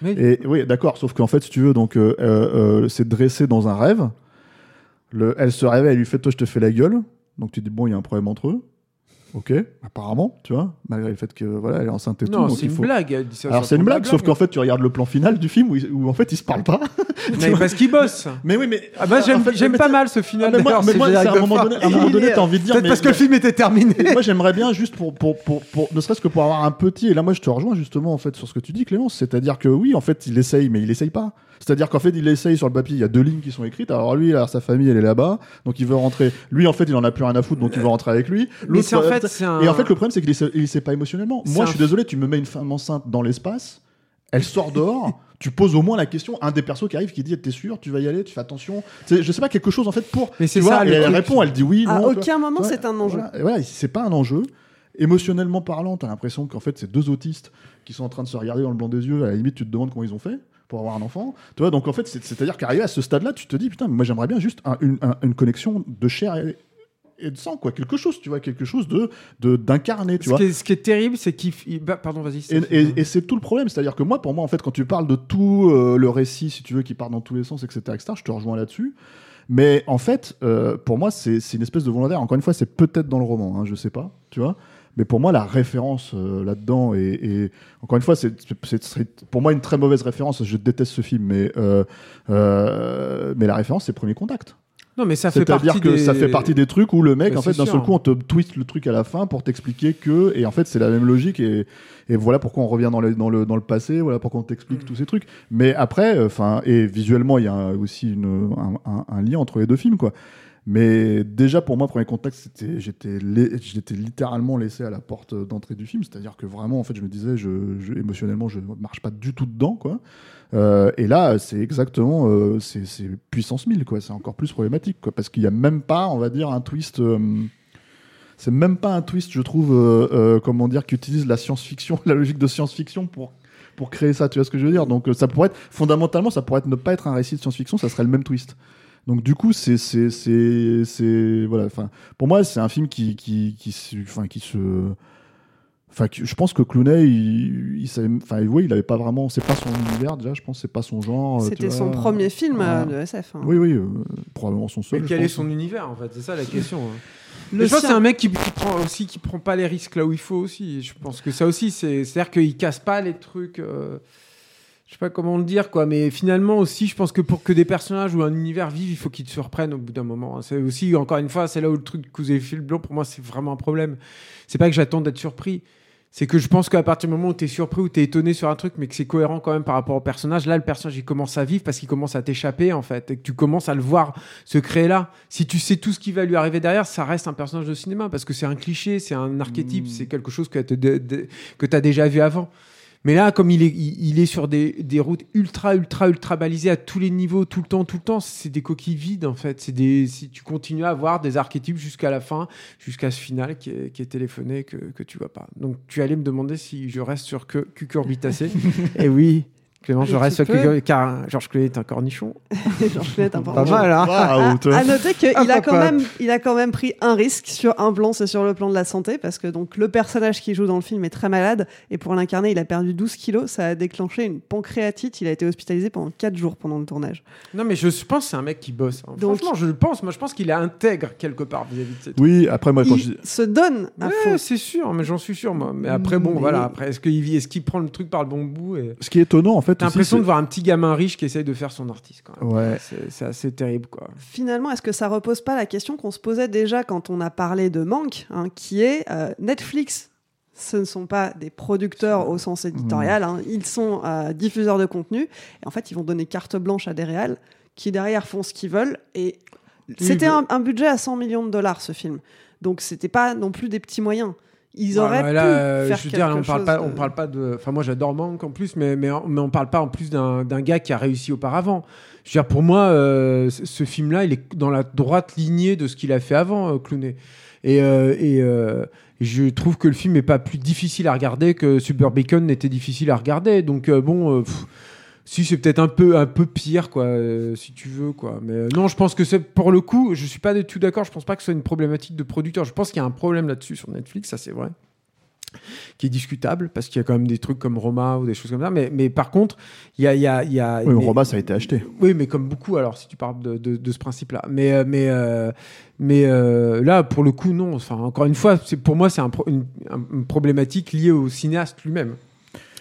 Speaker 1: Oui. Et oui, d'accord. Sauf qu'en fait, si tu veux, donc euh, euh, euh, c'est dressé dans un rêve. Le, elle se réveille, elle lui fait toi, je te fais la gueule. Donc tu dis bon, il y a un problème entre eux. Ok, apparemment, tu vois, malgré le fait que voilà, elle est enceinte et
Speaker 3: tout.
Speaker 1: Non,
Speaker 3: c'est une blague.
Speaker 1: Alors c'est une blague, sauf qu'en fait tu regardes le plan final du film où, où en fait ils se parlent pas.
Speaker 3: mais parce qu'ils bossent.
Speaker 1: Mais oui, mais
Speaker 3: ah bah, j'aime en fait, pas mal ce final. Ah, mais moi,
Speaker 1: mais moi à un moment donné, à un moment donné, t'as envie de dire.
Speaker 3: Peut-être parce que le film était terminé.
Speaker 1: moi j'aimerais bien juste pour, pour, pour, pour ne serait-ce que pour avoir un petit. Et là moi je te rejoins justement en fait sur ce que tu dis Clémence, c'est-à-dire que oui en fait il essaye mais il essaye pas. C'est-à-dire qu'en fait, il essaye sur le papier, il y a deux lignes qui sont écrites. Alors lui, alors, sa famille, elle est là-bas, donc il veut rentrer. Lui, en fait, il en a plus rien à foutre, donc il veut rentrer avec lui.
Speaker 3: Mais en fait,
Speaker 1: Et en fait, le problème, c'est qu'il ne sait pas émotionnellement. Moi, je suis désolé, tu me mets une femme enceinte dans l'espace, elle sort dehors. tu poses au moins la question, un des persos qui arrive qui dit T'es sûr, tu vas y aller, tu fais attention. Je sais pas, quelque chose en fait pour.
Speaker 3: Mais c'est ça,
Speaker 1: elle répond, elle dit oui.
Speaker 2: À aucun moment c'est un enjeu.
Speaker 1: Voilà, c'est pas un enjeu. Émotionnellement parlant, t'as l'impression qu'en fait c'est deux autistes qui sont en train de se regarder dans le blanc des yeux. À la limite, tu te demandes comment ils ont fait pour avoir un enfant. Tu vois, donc en fait, c'est-à-dire qu'arrivé à ce stade-là, tu te dis, putain, moi j'aimerais bien juste une, connexion de chair et, de sang, quoi. Quelque chose, tu vois, quelque chose de d'incarné, tu
Speaker 3: ce
Speaker 1: vois.
Speaker 3: Qui est, ce qui est terrible, c'est qu'il. Bah, pardon, vas-y.
Speaker 1: Et, c'est tout le problème, c'est-à-dire que moi, pour moi, en fait, quand tu parles de tout euh, le récit, si tu veux, qui part dans tous les sens, etc., etc., je te rejoins là-dessus. Mais en fait, euh, pour moi, c'est une espèce de volontaire. Encore une fois, c'est peut-être dans le roman, hein, je sais pas, tu vois. Mais pour moi, la référence euh, là-dedans, et, encore une fois, c'est pour moi une très mauvaise référence. Je déteste ce film, mais, euh, euh, mais la référence, c'est Premier Contact.
Speaker 3: Non, mais ça fait partie
Speaker 1: C'est-à-dire que ça fait partie des trucs où le mec, en fait, d'un seul coup, on te twist le truc à la fin pour t'expliquer que, et en fait, c'est la même logique, et, et voilà pourquoi on revient dans, dans, le, dans le passé, voilà pourquoi on t'explique mm. tous ces trucs. Mais après, enfin, et visuellement, il y a aussi une, un, un, lien entre les deux films, quoi. Mais déjà, pour moi, premier contact, j'étais, littéralement laissé à la porte d'entrée du film. C'est-à-dire que vraiment, en fait, je me disais, émotionnellement, je ne marche pas du tout dedans, quoi. Euh, et là, c'est exactement, euh, c'est, puissance 1000, quoi. C'est encore plus problématique, quoi. Parce qu'il n'y a même pas, on va dire, un twist. Euh, c'est même pas un twist, je trouve, comment dire, qui utilise la science-fiction, la logique de science-fiction pour pour créer ça, tu vois ce que je veux dire? Donc ça pourrait être fondamentalement, ça pourrait être ne pas être un récit de science-fiction, ça serait le même twist. Donc du coup, c'est c'est c'est voilà. Enfin, pour moi, c'est un film qui qui qui enfin qui se Enfin, je pense que Clooney, il, il savait, enfin, oui, il avait pas vraiment, c'est pas son univers déjà, je pense, c'est pas son genre.
Speaker 2: C'était son premier film euh, de SF. Hein.
Speaker 1: Oui, oui, euh, probablement son seul.
Speaker 3: Mais quel est son univers en fait? C'est ça la question. Hein. Le je pense que c'est un mec qui, qui, prend aussi, qui prend pas les risques là où il faut aussi. Je pense que ça aussi, c'est, c'est-à-dire qu'il casse pas les trucs. Euh, je sais pas comment le dire quoi mais finalement aussi je pense que pour que des personnages ou un univers vivent il faut qu'ils te surprennent au bout d'un moment. C'est aussi encore une fois c'est là où le truc que vous avez fait le blanc pour moi c'est vraiment un problème. C'est pas que j'attends d'être surpris. C'est que je pense qu'à partir du moment où tu es surpris ou tu es étonné sur un truc mais que c'est cohérent quand même par rapport au personnage là le personnage il commence à vivre parce qu'il commence à t'échapper en fait et que tu commences à le voir se créer là. Si tu sais tout ce qui va lui arriver derrière ça reste un personnage de cinéma parce que c'est un cliché c'est un archétype mmh. c'est quelque chose que tu as déjà vu avant mais là, comme il est, il, est sur des, des, routes ultra, ultra, ultra balisées à tous les niveaux, tout le temps, tout le temps, c'est des coquilles vides en fait. C'est des, si tu continues à avoir des archétypes jusqu'à la fin, jusqu'à ce final qui est, qui est téléphoné que, que tu vois pas. Donc tu allais me demander si je reste sur que cucurbitacé. Et oui, Clément Jaurès, que- car Georges Clooney est un cornichon.
Speaker 2: Georges Clooney est un
Speaker 3: Pas mal, hein
Speaker 1: toi.
Speaker 2: À noter qu'il a quand même, il a quand même pris un risque sur un plan, c'est sur le plan de la santé, parce que donc le personnage qui joue dans le film est très malade et pour l'incarner, il a perdu 12 kilos. Ça a déclenché une pancréatite. Il a été hospitalisé pendant 4 jours pendant le tournage.
Speaker 3: Non, mais je pense que c'est un mec qui bosse. hein.
Speaker 2: Donc-
Speaker 3: Franchement, je le pense. Moi, je pense qu'il est intègre quelque part vis-à-vis de cette.
Speaker 1: Oui, après, moi, quand je
Speaker 2: Il
Speaker 1: dis.
Speaker 2: se donne à
Speaker 3: Ouais,
Speaker 2: fond.
Speaker 3: c'est sûr, mais j'en suis sûr, moi. Mais après, bon,
Speaker 2: Mais-
Speaker 3: voilà. Après, est-ce qu'il est qu'il prend le truc par le bon bout et...
Speaker 1: Ce qui est étonnant, en fait.
Speaker 3: T'as l'impression de voir un petit gamin riche qui essaye de faire son artiste, quand même.
Speaker 1: Ouais.
Speaker 3: C'est c'est assez terrible, quoi.
Speaker 2: Finalement, est-ce que ça repose pas la question qu'on se posait déjà quand on a parlé de manque, hein, qui est euh, Netflix? Ce ne sont pas des producteurs au sens éditorial, hein, ils sont euh, diffuseurs de contenu. Et en fait, ils vont donner carte blanche à des réals qui derrière font ce qu'ils veulent. Et c'était un budget à 100 millions de dollars ce film, donc c'était pas non plus des petits moyens. Ils auraient
Speaker 3: ouais,
Speaker 2: pu
Speaker 3: là, euh,
Speaker 2: faire
Speaker 3: je veux
Speaker 2: quelque
Speaker 3: dire, on parle
Speaker 2: chose
Speaker 3: pas,
Speaker 2: de-
Speaker 3: on parle pas de. Enfin, moi, j'adore Manque en plus, mais, mais, mais on parle pas en plus d'un gars qui a réussi auparavant. Je veux dire, pour moi, euh, ce film-là, il est dans la droite lignée de ce qu'il a fait avant, euh, Clooney. Et, euh, et, euh, je trouve que le film est pas plus difficile à regarder que Super Bacon n'était difficile à regarder. Donc euh, bon. pff, si c'est peut-être un peu un peu pire quoi euh, si tu veux quoi mais euh, non je pense que c'est pour le coup je suis pas du tout d'accord je pense pas que ce soit une problématique de producteur je pense qu'il y a un problème là-dessus sur Netflix ça c'est vrai qui est discutable parce qu'il y a quand même des trucs comme Roma ou des choses comme ça mais, mais par contre il y a, il y a, il y a
Speaker 1: Oui,
Speaker 3: mais-
Speaker 1: Roma, ça a été acheté.
Speaker 3: oui, mais comme beaucoup, alors, si tu parles de, de- de ce principe-là. Mais, euh, mais, mais là, pour le coup, non. Enfin, encore une fois, c'est- pour moi, c'est un pro- une, un- une problématique liée au cinéaste lui-même.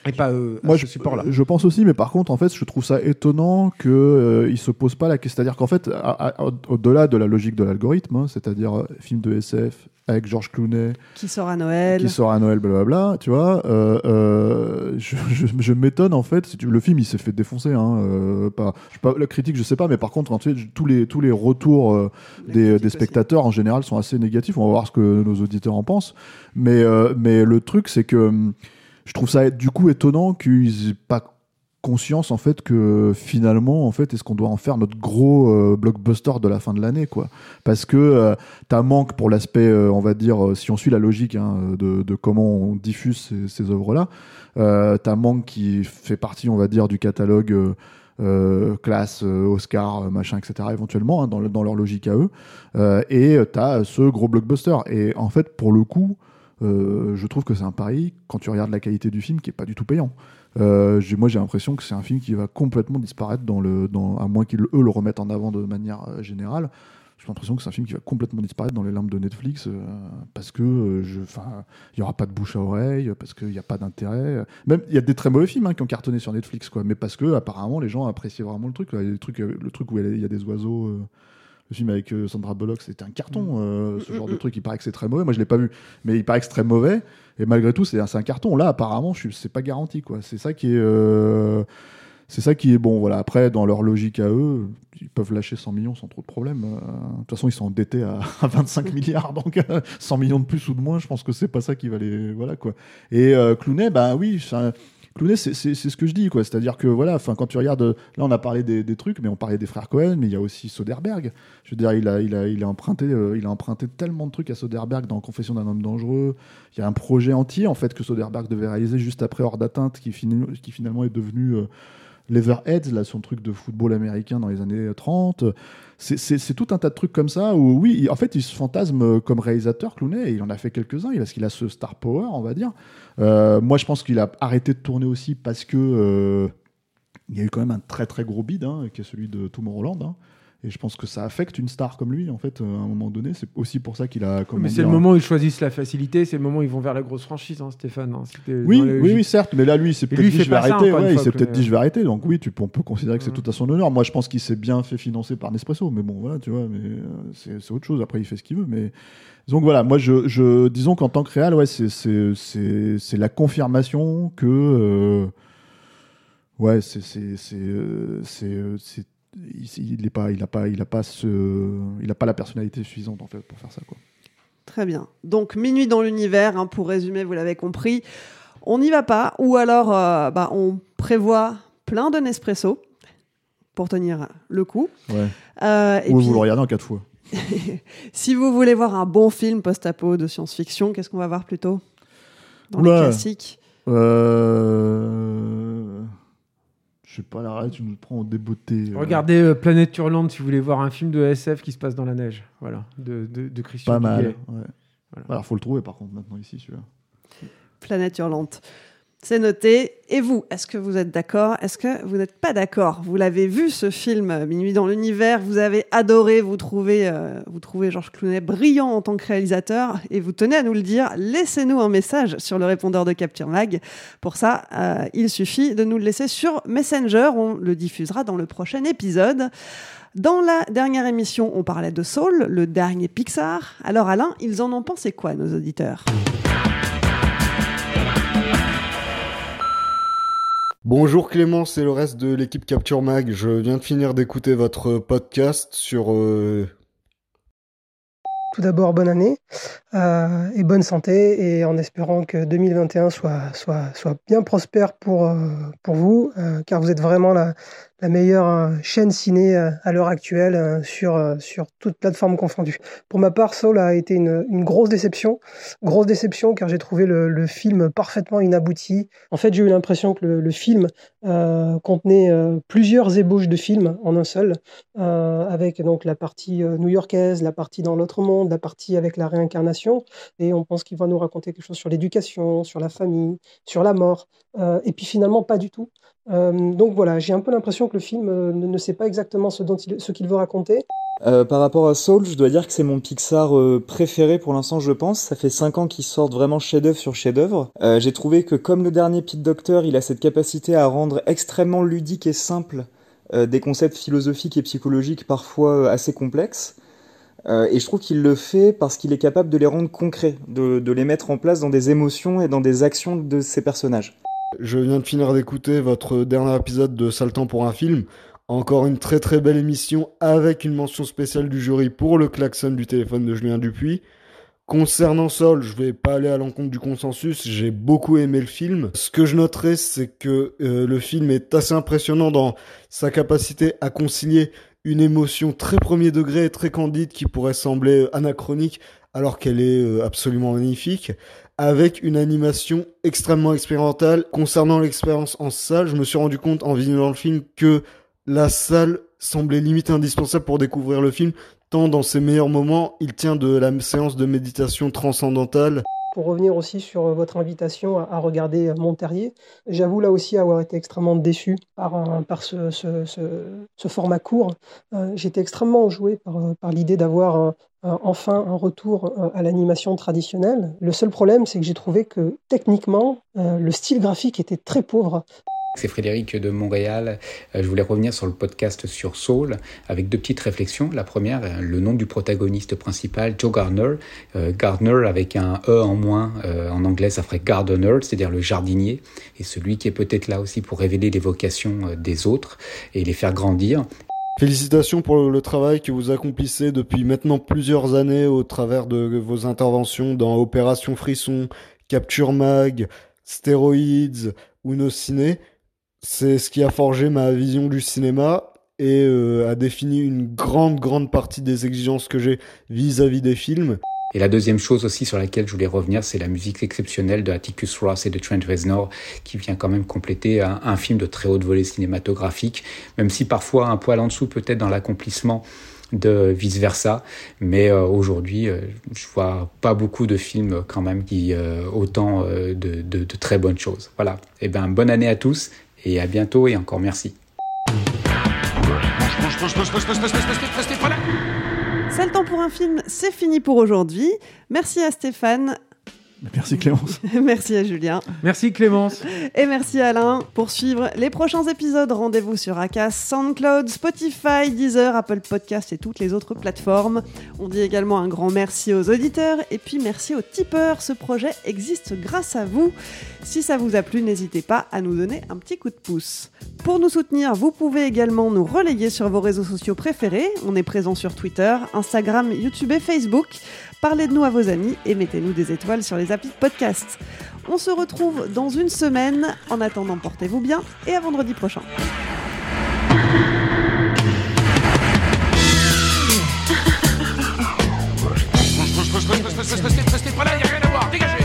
Speaker 3: Et pas euh, à
Speaker 1: Moi,
Speaker 3: ce
Speaker 1: je,
Speaker 3: support-là.
Speaker 1: je pense aussi, mais par contre, en fait, je trouve ça étonnant que euh, il se pose pas la question. C'est-à-dire qu'en fait, à- à- au- au-delà de la logique de l'algorithme, hein, c'est-à-dire euh, film de SF avec George Clooney
Speaker 2: qui sort à Noël.
Speaker 1: qui sort à Noël, blablabla, tu vois, euh, euh, je, je- je m'étonne en fait. Si tu, le film, il s'est fait défoncer. Hein, euh, pas, je sais pas, la critique, je sais pas, mais par contre, tu sais, tous les tous les retours euh, des, spectateurs en général sont assez négatifs. On va voir ce que nos auditeurs en pensent. Mais euh, mais le truc, c'est que hum, je trouve ça du coup étonnant qu'ils aient pas conscience en fait que finalement en fait est-ce qu'on doit en faire notre gros euh, blockbuster de la fin de l'année quoi parce que euh, t'as manque pour l'aspect euh, on va dire euh, si on suit la logique hein, de, comment on diffuse ces, œuvres là t'as manque qui fait partie on va dire du catalogue classe, Oscar, machin, etc. éventuellement hein, dans, le- dans leur logique à eux et euh, t'as ce gros blockbuster et en fait pour le coup euh, je trouve que c'est un pari quand tu regardes la qualité du film qui est pas du tout payant. Euh, moi j'ai l'impression que c'est un film qui va complètement disparaître dans le à moins qu'ils eux le remettent en avant de manière euh, générale. J'ai l'impression que c'est un film qui va complètement disparaître dans les limbes de Netflix parce que il y aura pas de bouche à oreille parce qu'il n'y a pas d'intérêt. Même il y a des très mauvais films hein, qui ont cartonné sur Netflix mais parce que apparemment les gens appréciaient vraiment le truc. Là. Trucs, euh, le truc où il y a des oiseaux le film avec euh, Sandra Bullock, c'était un carton. euh, ce genre de truc, il paraît que c'est très mauvais. Moi, je l'ai pas vu, mais il paraît que c'est très mauvais. Et malgré tout, c'est un, carton. Là, apparemment, c'est pas garanti, quoi. C'est ça qui est, euh, c'est ça qui est bon. Voilà. Après, dans leur logique à eux, ils peuvent lâcher 100 millions sans trop de problème. Euh, De toute façon, ils sont endettés à, à 25 milliards, donc euh, 100 millions de plus ou de moins, je pense que c'est pas ça qui va les, voilà quoi. Et Clooney, bah oui, Clooney, c'est ce que je dis, quoi. C'est-à-dire que voilà, enfin, quand tu regardes, euh, là, on a parlé des, des trucs, mais on parlait des frères Cohen, mais il y a aussi Soderbergh. Je veux dire, il a, il a, il a emprunté, euh, il a emprunté tellement de trucs à Soderbergh dans Confession d'un homme dangereux. Il y a un projet entier, en fait, que Soderbergh devait réaliser juste après Hors d'atteinte, qui, qui finalement est devenu euh, Leatherheads, là, son truc de football américain dans les années 30. C'est- tout un tas de trucs comme ça où, oui, en fait, il se fantasme euh, comme réalisateur, Clooney, et il en a fait quelques-uns, parce qu'il a ce star power, on va dire. Euh, moi, je pense qu'il a arrêté de tourner aussi parce que euh, il y a eu quand même un très très gros bid, hein, qui est celui de Tomorrowland. hein. Et je pense que ça affecte une star comme lui, en fait, euh, à un moment donné. C'est aussi pour ça qu'il a. comment
Speaker 3: Mais c'est
Speaker 1: dire,
Speaker 3: le moment où ils choisissent la facilité, c'est le moment où ils vont vers la grosse franchise, hein, Stéphane. hein.
Speaker 1: Oui, oui, oui, certes, mais là, lui, il s'est peut-être dit je vais arrêter. Ouais, il s'est peut-être dit je vais arrêter. Donc oui, tu, on peut considérer que c'est tout à son honneur. Moi, je pense qu'il s'est bien fait financer par Nespresso, mais bon, voilà, tu vois, mais euh, c'est autre chose. Après, il fait ce qu'il veut, mais donc voilà, moi, je, je disons qu'en tant que réal, ouais, c'est la confirmation que euh, ouais, c'est il est pas il a pas il a pas ce il a pas la personnalité suffisante en fait pour faire ça quoi.
Speaker 2: Très bien. Donc, Minuit dans l'univers, hein, pour résumer, vous l'avez compris. On n'y va pas, ou alors euh, bah, on prévoit plein de Nespresso pour tenir le coup.
Speaker 1: Ouais.
Speaker 2: Euh, et
Speaker 1: Ou
Speaker 2: puis,
Speaker 1: vous le regardez en quatre fois.
Speaker 2: si vous voulez voir un bon film post-apo de science-fiction, qu'est-ce qu'on va voir plutôt Dans
Speaker 1: Oula.
Speaker 2: les classiques?
Speaker 1: Euh... Je sais pas, là, tu nous prends au débeauté.
Speaker 3: Regardez Planète Hurlante si vous voulez voir un film de SF qui se passe dans la neige. Voilà, de, de, de Christian
Speaker 1: Pas mal. Ouais. Voilà. Alors, faut le trouver par contre maintenant ici, celui-là.
Speaker 2: Planète Hurlante. C'est noté. Et vous, est-ce que vous êtes d'accord? Est-ce que vous n'êtes pas d'accord? Vous l'avez vu ce film Minuit dans l'univers, vous avez adoré, vous trouvez, euh, vous trouvez Georges Clooney brillant en tant que réalisateur et vous tenez à nous le dire. Laissez-nous un message sur le répondeur de Capture Mag. Pour ça, euh, il suffit de nous le laisser sur Messenger. On le diffusera dans le prochain épisode. Dans la dernière émission, on parlait de Soul, le dernier Pixar. Alors Alain, ils en ont pensé quoi, nos auditeurs?
Speaker 9: Bonjour Clément, c'est le reste de l'équipe Capture Mag. Je viens de finir d'écouter votre podcast sur... Euh,
Speaker 10: Tout d'abord, bonne année euh, et bonne santé et en espérant que 2021 soit, bien prospère pour, euh, vous, car vous êtes vraiment la, meilleure euh, chaîne ciné euh, à l'heure actuelle euh, sur, sur toute plateforme confondue. Pour ma part, Soul a été une, grosse déception. Grosse déception car j'ai trouvé le, film parfaitement inabouti. En fait, j'ai eu l'impression que le, film euh, contenait euh, plusieurs ébauches de films en un seul, euh, avec donc la partie new-yorkaise, la partie dans l'autre monde, la partie avec la réincarnation. Et on pense qu'il va nous raconter quelque chose sur l'éducation, sur la famille, sur la mort. et puis finalement, pas du tout. Euh, donc voilà, j'ai un peu l'impression que le film euh, ne, sait pas exactement ce qu'il veut raconter.
Speaker 11: Euh, par rapport à Soul, je dois dire que c'est mon Pixar euh, préféré pour l'instant, je pense. Ça fait 5 ans qu'ils sortent vraiment chef-d'œuvre sur chef-d'œuvre. Euh, j'ai trouvé que comme le dernier Pete Doctor, il a cette capacité à rendre extrêmement ludique et simple des concepts philosophiques et psychologiques parfois assez complexes. Et je trouve qu'il le fait parce qu'il est capable de les rendre concrets, de, les mettre en place dans des émotions et dans des actions de ses personnages.
Speaker 9: Je viens de finir d'écouter votre dernier épisode de Saltan pour un film. Encore une très très belle émission avec une mention spéciale du jury pour le klaxon du téléphone de Julien Dupuis. Concernant Sol, je vais pas aller à l'encontre du consensus, j'ai beaucoup aimé le film. Ce que je noterai, c'est que euh, le film est assez impressionnant dans sa capacité à concilier une émotion très premier degré très candide qui pourrait sembler anachronique alors qu'elle est euh, absolument magnifique, avec une animation extrêmement expérimentale. Concernant l'expérience en salle, je me suis rendu compte en visionnant le film que la salle semblait limite indispensable pour découvrir le film, tant dans ses meilleurs moments, il tient de la séance de méditation transcendantale.
Speaker 10: Pour revenir aussi sur votre invitation à, regarder Monterrier, j'avoue là aussi avoir été extrêmement déçu par, ce, format court. Euh, J'étais extrêmement joué par, l'idée d'avoir enfin un retour euh, à l'animation traditionnelle. Le seul problème, c'est que j'ai trouvé que techniquement, euh, le style graphique était très pauvre.
Speaker 12: C'est Frédéric de Montréal. Euh, je voulais revenir sur le podcast sur Soul avec deux petites réflexions. La première, euh, le nom du protagoniste principal, Joe Gardner. Euh, Gardner avec un E en moins. En anglais, ça ferait gardener, c'est-à-dire le jardinier. Et celui qui est peut-être là aussi pour révéler les vocations des autres et les faire grandir.
Speaker 9: Félicitations pour le travail que vous accomplissez depuis maintenant plusieurs années au travers de vos interventions dans Opération Frisson, Capture Mag, Stéroïdes ou Nos Ciné. C'est ce qui a forgé ma vision du cinéma et euh, a défini une grande, grande partie des exigences que j'ai vis-à-vis des films.
Speaker 12: Et la deuxième chose aussi sur laquelle je voulais revenir, c'est la musique exceptionnelle de Atticus Ross et de Trent Reznor, qui vient quand même compléter un, film de très haute volée cinématographique, même si parfois un poil en dessous peut-être dans l'accomplissement de vice versa. Mais euh, aujourd'hui, euh, je vois pas beaucoup de films quand même qui euh, autant de, de, de, très bonnes choses. Voilà. Et eh ben bonne année à tous et à bientôt et encore merci.
Speaker 2: C'est le temps pour un film, c'est fini pour aujourd'hui. Merci à Stéphane.
Speaker 1: Merci Clémence.
Speaker 2: merci à Julien.
Speaker 3: Merci Clémence.
Speaker 2: Et merci Alain. Pour suivre les prochains épisodes, rendez-vous sur Acas, SoundCloud, Spotify, Deezer, Apple Podcast et toutes les autres plateformes. On dit également un grand merci aux auditeurs et puis merci aux tipeurs. Ce projet existe grâce à vous. Si ça vous a plu, n'hésitez pas à nous donner un petit coup de pouce. Pour nous soutenir, vous pouvez également nous relayer sur vos réseaux sociaux préférés. On est présent sur Twitter, Instagram, YouTube et Facebook. Parlez de nous à vos amis et mettez-nous des étoiles sur les applis de podcast. On se retrouve dans une semaine. En attendant, portez-vous bien et à vendredi prochain.